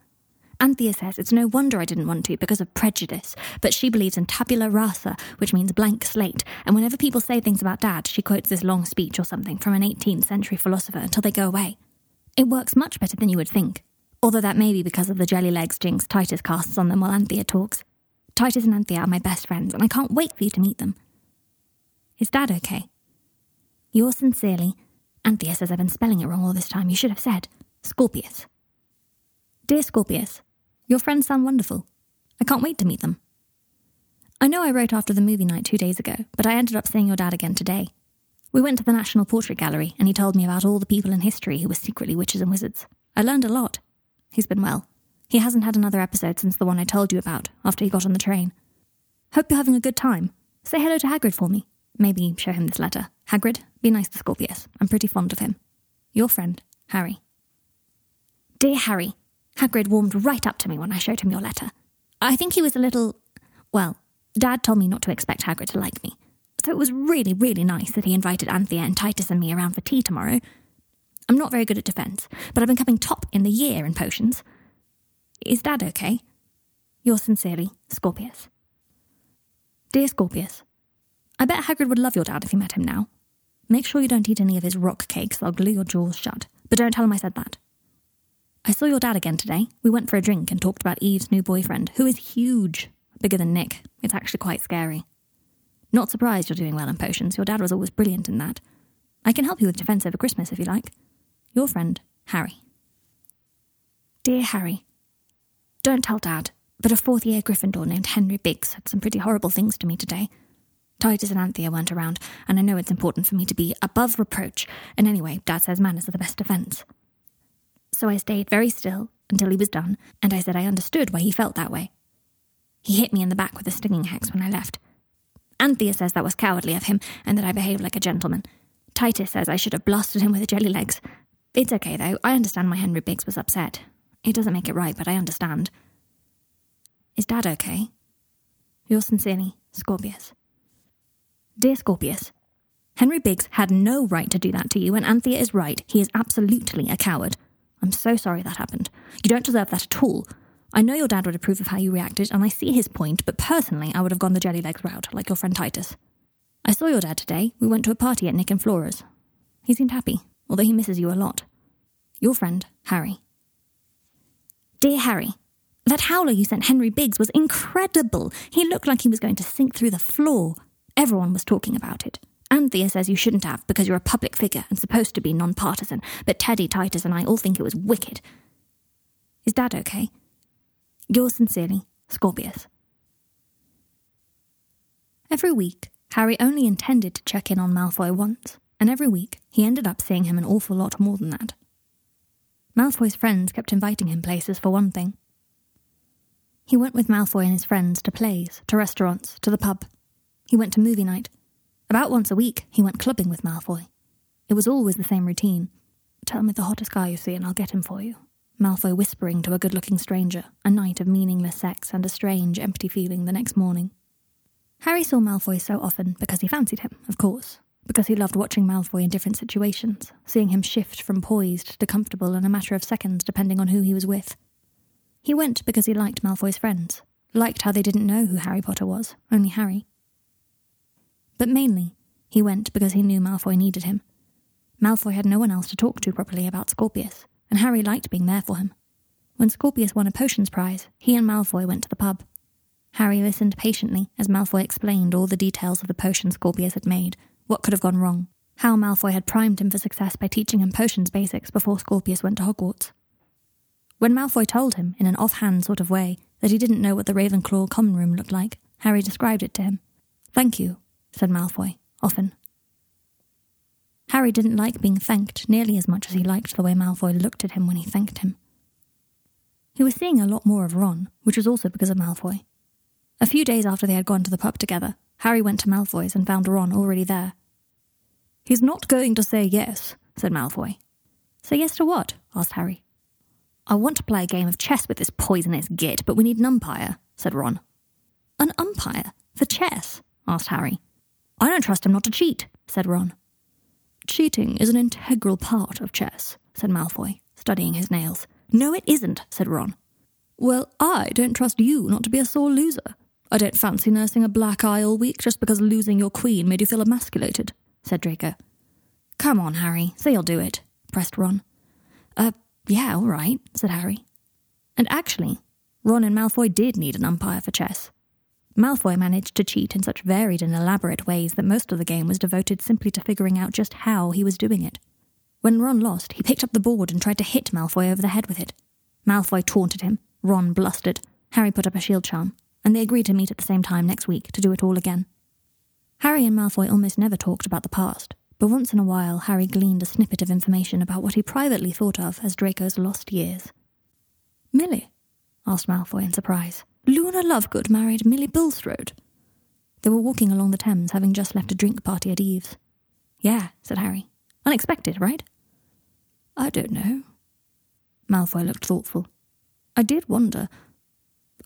Anthea says it's no wonder I didn't want to because of prejudice, but she believes in tabula rasa, which means blank slate, and whenever people say things about Dad, she quotes this long speech or something from an 18th century philosopher until they go away. It works much better than you would think, although that may be because of the jelly legs jinx Titus casts on them while Anthea talks. Titus and Anthea are my best friends, and I can't wait for you to meet them. Is Dad okay? Yours sincerely, Anthea says I've been spelling it wrong all this time. You should have said Scorpius. Dear Scorpius, your friends sound wonderful. I can't wait to meet them. I know I wrote after the movie night two days ago, but I ended up seeing your dad again today. We went to the National Portrait Gallery, and he told me about all the people in history who were secretly witches and wizards. I learned a lot. He's been well. He hasn't had another episode since the one I told you about, after he got on the train. Hope you're having a good time. Say hello to Hagrid for me. Maybe show him this letter. Hagrid, be nice to Scorpius. I'm pretty fond of him. Your friend, Harry. Dear Harry, Hagrid warmed right up to me when I showed him your letter. I think he was a little. Well, Dad told me not to expect Hagrid to like me. So it was really, really nice that he invited Anthea and Titus and me around for tea tomorrow. I'm not very good at defence, but I've been coming top in the year in potions. Is Dad okay? Yours sincerely, Scorpius. Dear Scorpius, I bet Hagrid would love your dad if you met him now. Make sure you don't eat any of his rock cakes, they'll glue your jaws shut. But don't tell him I said that. I saw your dad again today. We went for a drink and talked about Eve's new boyfriend, who is huge, bigger than Nick. It's actually quite scary. Not surprised you're doing well in potions. Your dad was always brilliant in that. I can help you with defense over Christmas if you like. Your friend, Harry. Dear Harry, don't tell Dad, but a fourth year Gryffindor named Henry Biggs said some pretty horrible things to me today. Titus and Anthea weren't around, and I know it's important for me to be above reproach, and anyway, Dad says manners are the best defence. So I stayed very still until he was done, and I said I understood why he felt that way. He hit me in the back with a stinging hex when I left. Anthea says that was cowardly of him, and that I behaved like a gentleman. Titus says I should have blasted him with a jelly legs. It's okay, though. I understand why Henry Biggs was upset. It doesn't make it right, but I understand. Is Dad okay? Yours sincerely, Scorpius. Dear Scorpius, Henry Biggs had no right to do that to you, and Anthea is right. He is absolutely a coward. I'm so sorry that happened. You don't deserve that at all. I know your dad would approve of how you reacted, and I see his point, but personally, I would have gone the jelly legs route, like your friend Titus. I saw your dad today. We went to a party at Nick and Flora's. He seemed happy, although he misses you a lot. Your friend, Harry. Dear Harry, that howler you sent Henry Biggs was incredible. He looked like he was going to sink through the floor. Everyone was talking about it. Anthea says you shouldn't have because you're a public figure and supposed to be non-partisan, but Teddy, Titus, and I all think it was wicked. Is Dad okay? Yours sincerely, Scorpius. Every week, Harry only intended to check in on Malfoy once, and every week he ended up seeing him an awful lot more than that. Malfoy's friends kept inviting him places for one thing. He went with Malfoy and his friends to plays, to restaurants, to the pub. He went to movie night. About once a week, he went clubbing with Malfoy. It was always the same routine. Tell me the hottest guy you see and I'll get him for you. Malfoy whispering to a good looking stranger, a night of meaningless sex and a strange, empty feeling the next morning. Harry saw Malfoy so often because he fancied him, of course, because he loved watching Malfoy in different situations, seeing him shift from poised to comfortable in a matter of seconds depending on who he was with. He went because he liked Malfoy's friends, liked how they didn't know who Harry Potter was, only Harry. But mainly, he went because he knew Malfoy needed him. Malfoy had no one else to talk to properly about Scorpius, and Harry liked being there for him. When Scorpius won a potions prize, he and Malfoy went to the pub. Harry listened patiently as Malfoy explained all the details of the potion Scorpius had made, what could have gone wrong, how Malfoy had primed him for success by teaching him potions basics before Scorpius went to Hogwarts. When Malfoy told him, in an offhand sort of way, that he didn't know what the Ravenclaw common room looked like, Harry described it to him. Thank you, said Malfoy, often. Harry didn't like being thanked nearly as much as he liked the way Malfoy looked at him when he thanked him. He was seeing a lot more of Ron, which was also because of Malfoy. A few days after they had gone to the pub together, Harry went to Malfoy's and found Ron already there. He's not going to say yes, said Malfoy. Say yes to what? asked Harry. I want to play a game of chess with this poisonous git, but we need an umpire, said Ron. An umpire? For chess? asked Harry. I don't trust him not to cheat, said Ron. Cheating is an integral part of chess, said Malfoy, studying his nails. No, it isn't, said Ron. Well, I don't trust you not to be a sore loser. I don't fancy nursing a black eye all week just because losing your queen made you feel emasculated, said Draco. Come on, Harry, say you'll do it, pressed Ron. Uh, yeah, all right, said Harry. And actually, Ron and Malfoy did need an umpire for chess. Malfoy managed to cheat in such varied and elaborate ways that most of the game was devoted simply to figuring out just how he was doing it. When Ron lost, he picked up the board and tried to hit Malfoy over the head with it. Malfoy taunted him, Ron blustered, Harry put up a shield charm, and they agreed to meet at the same time next week to do it all again. Harry and Malfoy almost never talked about the past, but once in a while Harry gleaned a snippet of information about what he privately thought of as Draco's lost years. Millie? asked Malfoy in surprise. Luna Lovegood married Millie Bulstrode. They were walking along the Thames, having just left a drink party at Eve's. Yeah, said Harry. Unexpected, right? I don't know. Malfoy looked thoughtful. I did wonder.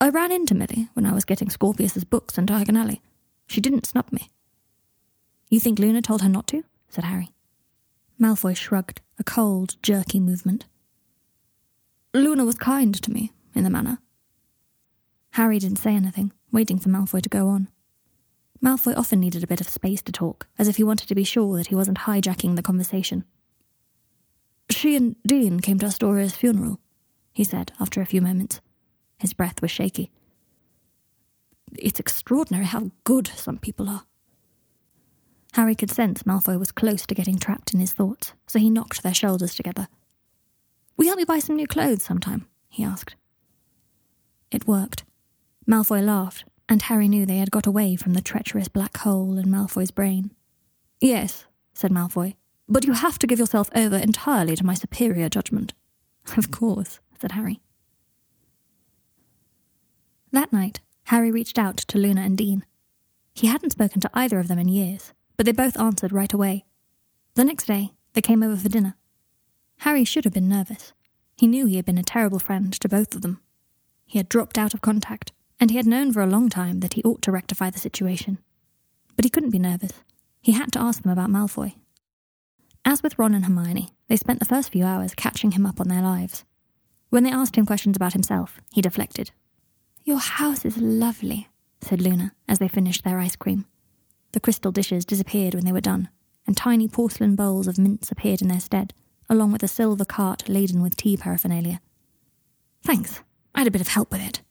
I ran into Millie when I was getting Scorpius's books in Diagon Alley. She didn't snub me. You think Luna told her not to? said Harry. Malfoy shrugged, a cold, jerky movement. Luna was kind to me, in the manner. Harry didn't say anything, waiting for Malfoy to go on. Malfoy often needed a bit of space to talk, as if he wanted to be sure that he wasn't hijacking the conversation. She and Dean came to Astoria's funeral, he said after a few moments. His breath was shaky. It's extraordinary how good some people are. Harry could sense Malfoy was close to getting trapped in his thoughts, so he knocked their shoulders together. Will you help me buy some new clothes sometime? he asked. It worked. Malfoy laughed, and Harry knew they had got away from the treacherous black hole in Malfoy's brain. Yes, said Malfoy, but you have to give yourself over entirely to my superior judgment. Of course, said Harry. That night, Harry reached out to Luna and Dean. He hadn't spoken to either of them in years, but they both answered right away. The next day, they came over for dinner. Harry should have been nervous. He knew he had been a terrible friend to both of them. He had dropped out of contact, and he had known for a long time that he ought to rectify the situation. But he couldn't be nervous. He had to ask them about Malfoy. As with Ron and Hermione, they spent the first few hours catching him up on their lives. When they asked him questions about himself, he deflected. Your house is lovely, said Luna as they finished their ice cream. The crystal dishes disappeared when they were done, and tiny porcelain bowls of mints appeared in their stead, along with a silver cart laden with tea paraphernalia. Thanks. I had a bit of help with it.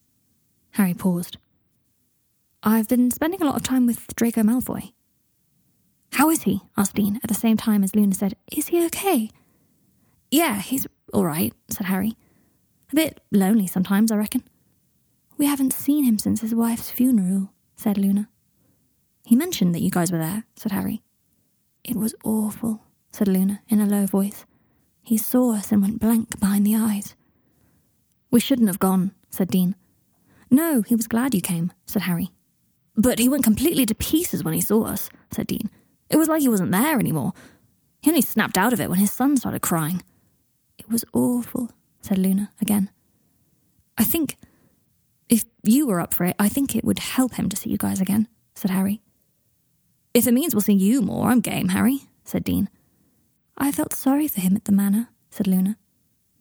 Harry paused. I've been spending a lot of time with Draco Malfoy. How is he? asked Dean, at the same time as Luna said, Is he okay? Yeah, he's all right, said Harry. A bit lonely sometimes, I reckon. We haven't seen him since his wife's funeral, said Luna. He mentioned that you guys were there, said Harry. It was awful, said Luna in a low voice. He saw us and went blank behind the eyes. We shouldn't have gone, said Dean. No, he was glad you came, said Harry. But he went completely to pieces when he saw us, said Dean. It was like he wasn't there anymore. He only snapped out of it when his son started crying. It was awful, said Luna again. I think if you were up for it, I think it would help him to see you guys again, said Harry. If it means we'll see you more, I'm game, Harry, said Dean. I felt sorry for him at the manor, said Luna.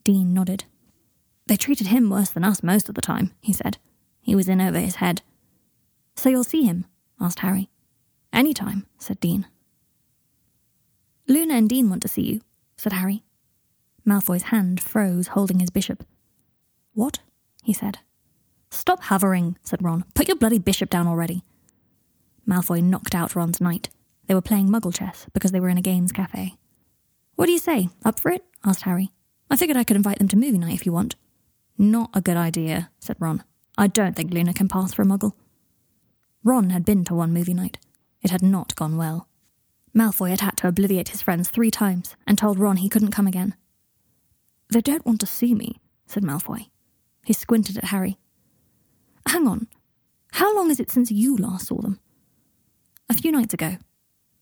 Dean nodded. They treated him worse than us most of the time, he said. He was in over his head. So you'll see him? asked Harry. Any time, said Dean. Luna and Dean want to see you, said Harry. Malfoy's hand froze, holding his bishop. What? he said. Stop hovering, said Ron. Put your bloody bishop down already. Malfoy knocked out Ron's knight. They were playing muggle chess because they were in a games cafe. What do you say? Up for it? asked Harry. I figured I could invite them to movie night if you want. Not a good idea, said Ron. I don't think Luna can pass for a muggle. Ron had been to one movie night. It had not gone well. Malfoy had had to obliviate his friends three times and told Ron he couldn't come again. They don't want to see me, said Malfoy. He squinted at Harry. Hang on. How long is it since you last saw them? A few nights ago.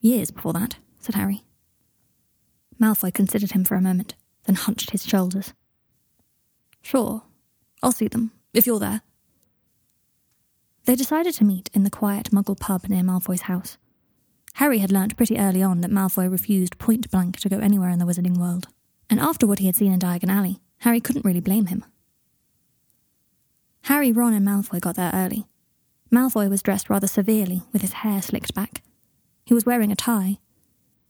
Years before that, said Harry. Malfoy considered him for a moment, then hunched his shoulders. Sure, I'll see them, if you're there. They decided to meet in the quiet muggle pub near Malfoy's house. Harry had learnt pretty early on that Malfoy refused point blank to go anywhere in the wizarding world, and after what he had seen in Diagon Alley, Harry couldn't really blame him. Harry, Ron, and Malfoy got there early. Malfoy was dressed rather severely, with his hair slicked back. He was wearing a tie.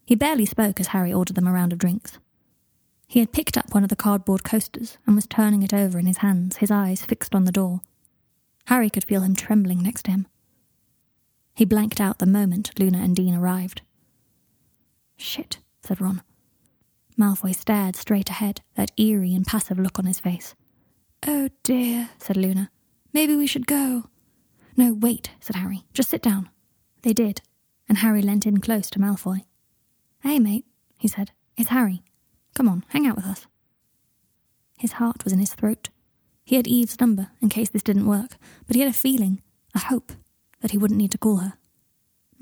He barely spoke as Harry ordered them a round of drinks. He had picked up one of the cardboard coasters and was turning it over in his hands, his eyes fixed on the door. Harry could feel him trembling next to him. He blanked out the moment Luna and Dean arrived. Shit, said Ron. Malfoy stared straight ahead, that eerie, impassive look on his face. Oh dear, said Luna. Maybe we should go. No, wait, said Harry. Just sit down. They did, and Harry leant in close to Malfoy. Hey, mate, he said. It's Harry. Come on, hang out with us. His heart was in his throat. He had Eve's number in case this didn't work, but he had a feeling, a hope, that he wouldn't need to call her.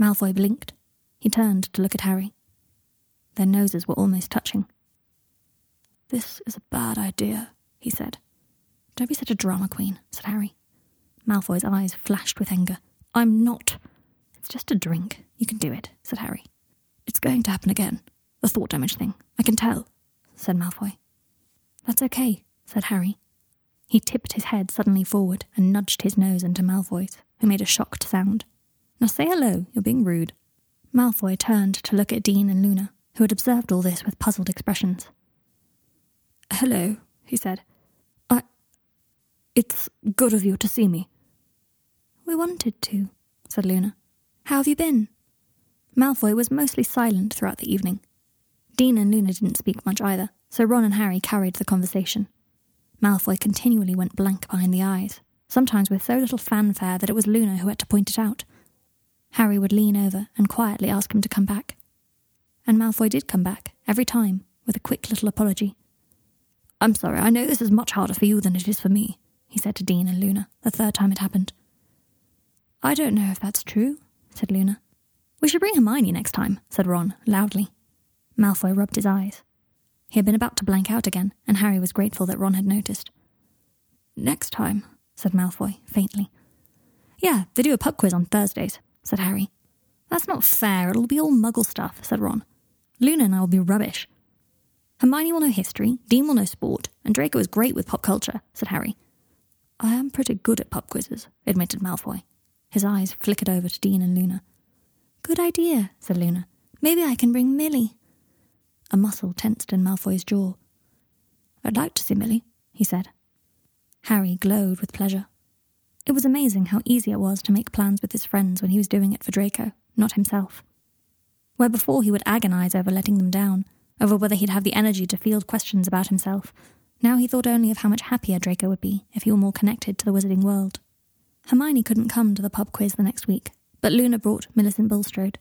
Malfoy blinked. He turned to look at Harry. Their noses were almost touching. This is a bad idea, he said. Don't be such a drama queen, said Harry. Malfoy's eyes flashed with anger. I'm not. It's just a drink. You can do it, said Harry. It's going to happen again. The thought damage thing. I can tell said Malfoy. That's okay, said Harry. He tipped his head suddenly forward and nudged his nose into Malfoy's, who made a shocked sound. Now say hello, you're being rude. Malfoy turned to look at Dean and Luna, who had observed all this with puzzled expressions. Hello, he said. I. It's good of you to see me. We wanted to, said Luna. How have you been? Malfoy was mostly silent throughout the evening, Dean and Luna didn't speak much either, so Ron and Harry carried the conversation. Malfoy continually went blank behind the eyes, sometimes with so little fanfare that it was Luna who had to point it out. Harry would lean over and quietly ask him to come back. And Malfoy did come back, every time, with a quick little apology. I'm sorry, I know this is much harder for you than it is for me, he said to Dean and Luna, the third time it happened. I don't know if that's true, said Luna. We should bring Hermione next time, said Ron, loudly. Malfoy rubbed his eyes. He had been about to blank out again, and Harry was grateful that Ron had noticed. Next time, said Malfoy, faintly. Yeah, they do a pub quiz on Thursdays, said Harry. That's not fair, it'll be all muggle stuff, said Ron. Luna and I will be rubbish. Hermione will know history, Dean will know sport, and Draco is great with pop culture, said Harry. I am pretty good at pub quizzes, admitted Malfoy. His eyes flickered over to Dean and Luna. Good idea, said Luna. Maybe I can bring Millie. A muscle tensed in Malfoy's jaw. I'd like to see Millie, he said. Harry glowed with pleasure. It was amazing how easy it was to make plans with his friends when he was doing it for Draco, not himself. Where before he would agonize over letting them down, over whether he'd have the energy to field questions about himself, now he thought only of how much happier Draco would be if he were more connected to the wizarding world. Hermione couldn't come to the pub quiz the next week, but Luna brought Millicent Bulstrode.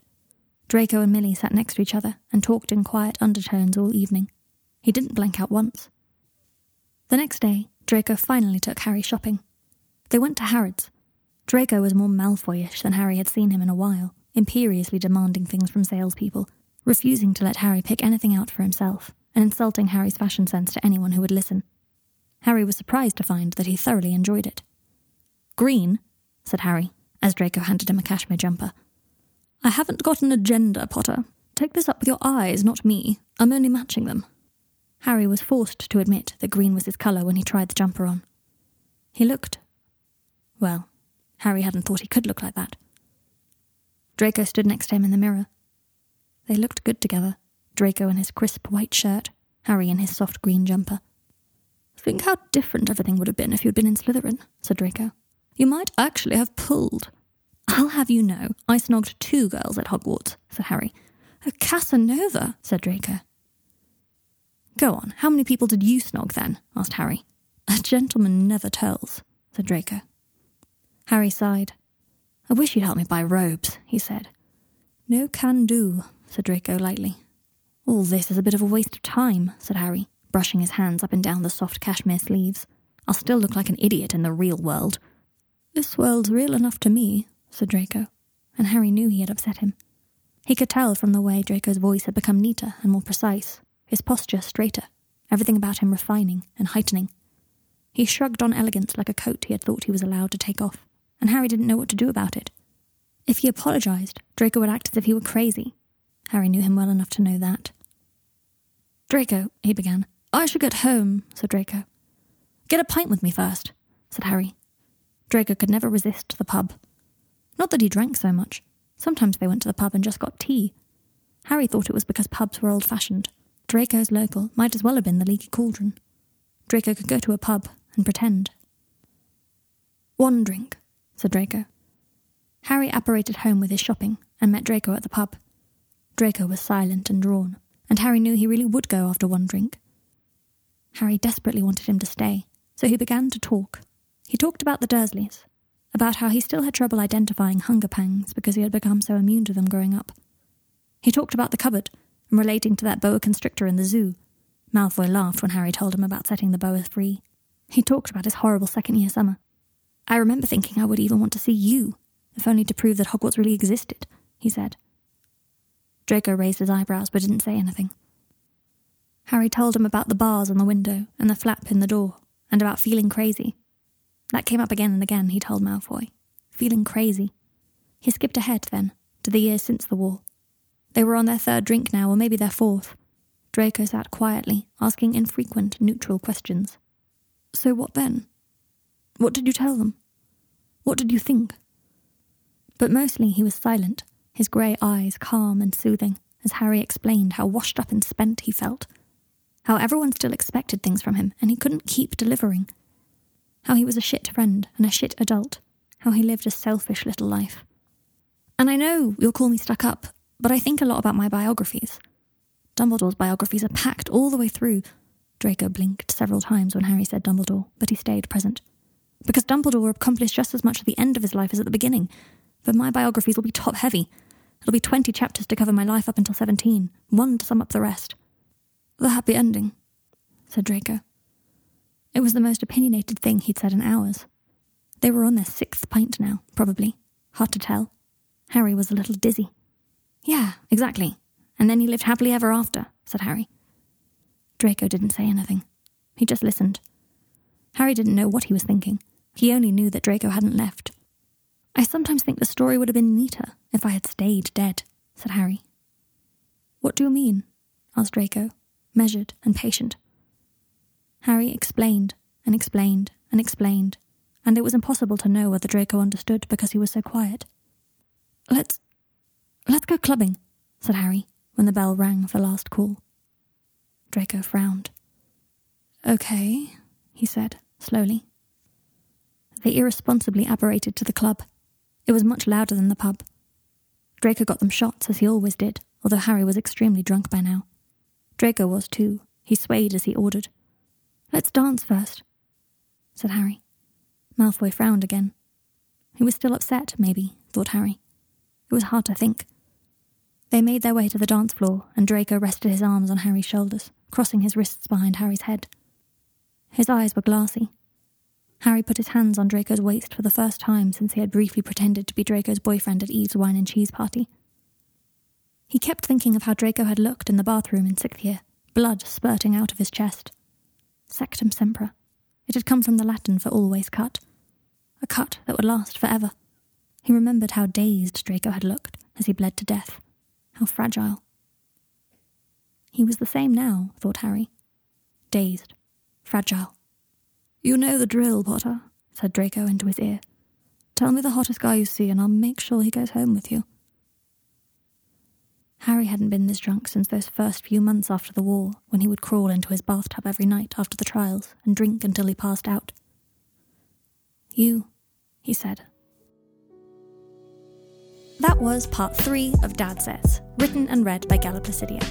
Draco and Millie sat next to each other and talked in quiet undertones all evening. He didn't blank out once. The next day, Draco finally took Harry shopping. They went to Harrods. Draco was more Malfoyish than Harry had seen him in a while, imperiously demanding things from salespeople, refusing to let Harry pick anything out for himself, and insulting Harry's fashion sense to anyone who would listen. Harry was surprised to find that he thoroughly enjoyed it. Green, said Harry, as Draco handed him a cashmere jumper. I haven't got an agenda, Potter. Take this up with your eyes, not me. I'm only matching them. Harry was forced to admit that green was his colour when he tried the jumper on. He looked. Well, Harry hadn't thought he could look like that. Draco stood next to him in the mirror. They looked good together, Draco in his crisp white shirt, Harry in his soft green jumper. Think how different everything would have been if you'd been in Slytherin, said Draco. You might actually have pulled. I'll have you know, I snogged two girls at Hogwarts, said Harry. A Casanova, said Draco. Go on, how many people did you snog then? asked Harry. A gentleman never tells, said Draco. Harry sighed. I wish you'd help me buy robes, he said. No can do, said Draco lightly. All this is a bit of a waste of time, said Harry, brushing his hands up and down the soft cashmere sleeves. I'll still look like an idiot in the real world. This world's real enough to me, said Draco, and Harry knew he had upset him. He could tell from the way Draco's voice had become neater and more precise, his posture straighter, everything about him refining and heightening. He shrugged on elegance like a coat he had thought he was allowed to take off, and Harry didn't know what to do about it. If he apologized, Draco would act as if he were crazy. Harry knew him well enough to know that. Draco, he began. I should get home, said Draco. Get a pint with me first, said Harry, Draco could never resist the pub. Not that he drank so much. Sometimes they went to the pub and just got tea. Harry thought it was because pubs were old fashioned. Draco's local might as well have been the Leaky Cauldron. Draco could go to a pub and pretend. One drink, said Draco. Harry apparated home with his shopping and met Draco at the pub. Draco was silent and drawn, and Harry knew he really would go after one drink. Harry desperately wanted him to stay, so he began to talk he talked about the Dursleys, about how he still had trouble identifying hunger pangs because he had become so immune to them growing up. He talked about the cupboard and relating to that boa constrictor in the zoo. Malfoy laughed when Harry told him about setting the boa free. He talked about his horrible second year summer. I remember thinking I would even want to see you, if only to prove that Hogwarts really existed, he said. Draco raised his eyebrows but didn't say anything. Harry told him about the bars on the window and the flap in the door, and about feeling crazy, that came up again and again, he told Malfoy. Feeling crazy. He skipped ahead, then, to the years since the war. They were on their third drink now, or maybe their fourth. Draco sat quietly, asking infrequent, neutral questions. So what then? What did you tell them? What did you think? But mostly he was silent, his grey eyes calm and soothing, as Harry explained how washed up and spent he felt. How everyone still expected things from him, and he couldn't keep delivering how he was a shit friend and a shit adult, how he lived a selfish little life. And I know you'll call me stuck up, but I think a lot about my biographies. Dumbledore's biographies are packed all the way through. Draco blinked several times when Harry said Dumbledore, but he stayed present. Because Dumbledore accomplished just as much at the end of his life as at the beginning, but my biographies will be top heavy. It'll be 20 chapters to cover my life up until 17, one to sum up the rest. The happy ending, said Draco. It was the most opinionated thing he'd said in hours. They were on their sixth pint now, probably. Hard to tell. Harry was a little dizzy. Yeah, exactly. And then he lived happily ever after, said Harry. Draco didn't say anything. He just listened. Harry didn't know what he was thinking. He only knew that Draco hadn't left. I sometimes think the story would have been neater if I had stayed dead, said Harry. What do you mean? asked Draco, measured and patient. Harry explained and explained and explained, and it was impossible to know whether Draco understood because he was so quiet. Let's. Let's go clubbing, said Harry when the bell rang for last call. Draco frowned. Okay, he said, slowly. They irresponsibly apparated to the club. It was much louder than the pub. Draco got them shots, as he always did, although Harry was extremely drunk by now. Draco was too. He swayed as he ordered. Let's dance first, said Harry. Malfoy frowned again. He was still upset, maybe, thought Harry. It was hard to think. They made their way to the dance floor, and Draco rested his arms on Harry's shoulders, crossing his wrists behind Harry's head. His eyes were glassy. Harry put his hands on Draco's waist for the first time since he had briefly pretended to be Draco's boyfriend at Eve's wine and cheese party. He kept thinking of how Draco had looked in the bathroom in sixth year, blood spurting out of his chest. Sectumsempra. It had come from the Latin for always cut. A cut that would last forever. He remembered how dazed Draco had looked as he bled to death. How fragile. He was the same now, thought Harry. Dazed. Fragile. You know the drill, Potter, said Draco into his ear. Tell me the hottest guy you see, and I'll make sure he goes home with you. Harry hadn't been this drunk since those first few months after the war, when he would crawl into his bathtub every night after the trials and drink until he passed out. You, he said. That was part three of Dad Says, written and read by Galla Placidia.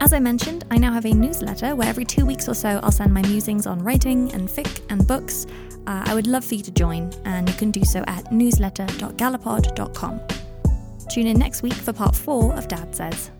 As I mentioned, I now have a newsletter where every two weeks or so I'll send my musings on writing and fic and books. Uh, I would love for you to join, and you can do so at newsletter.gallapod.com. Tune in next week for part four of Dad Says.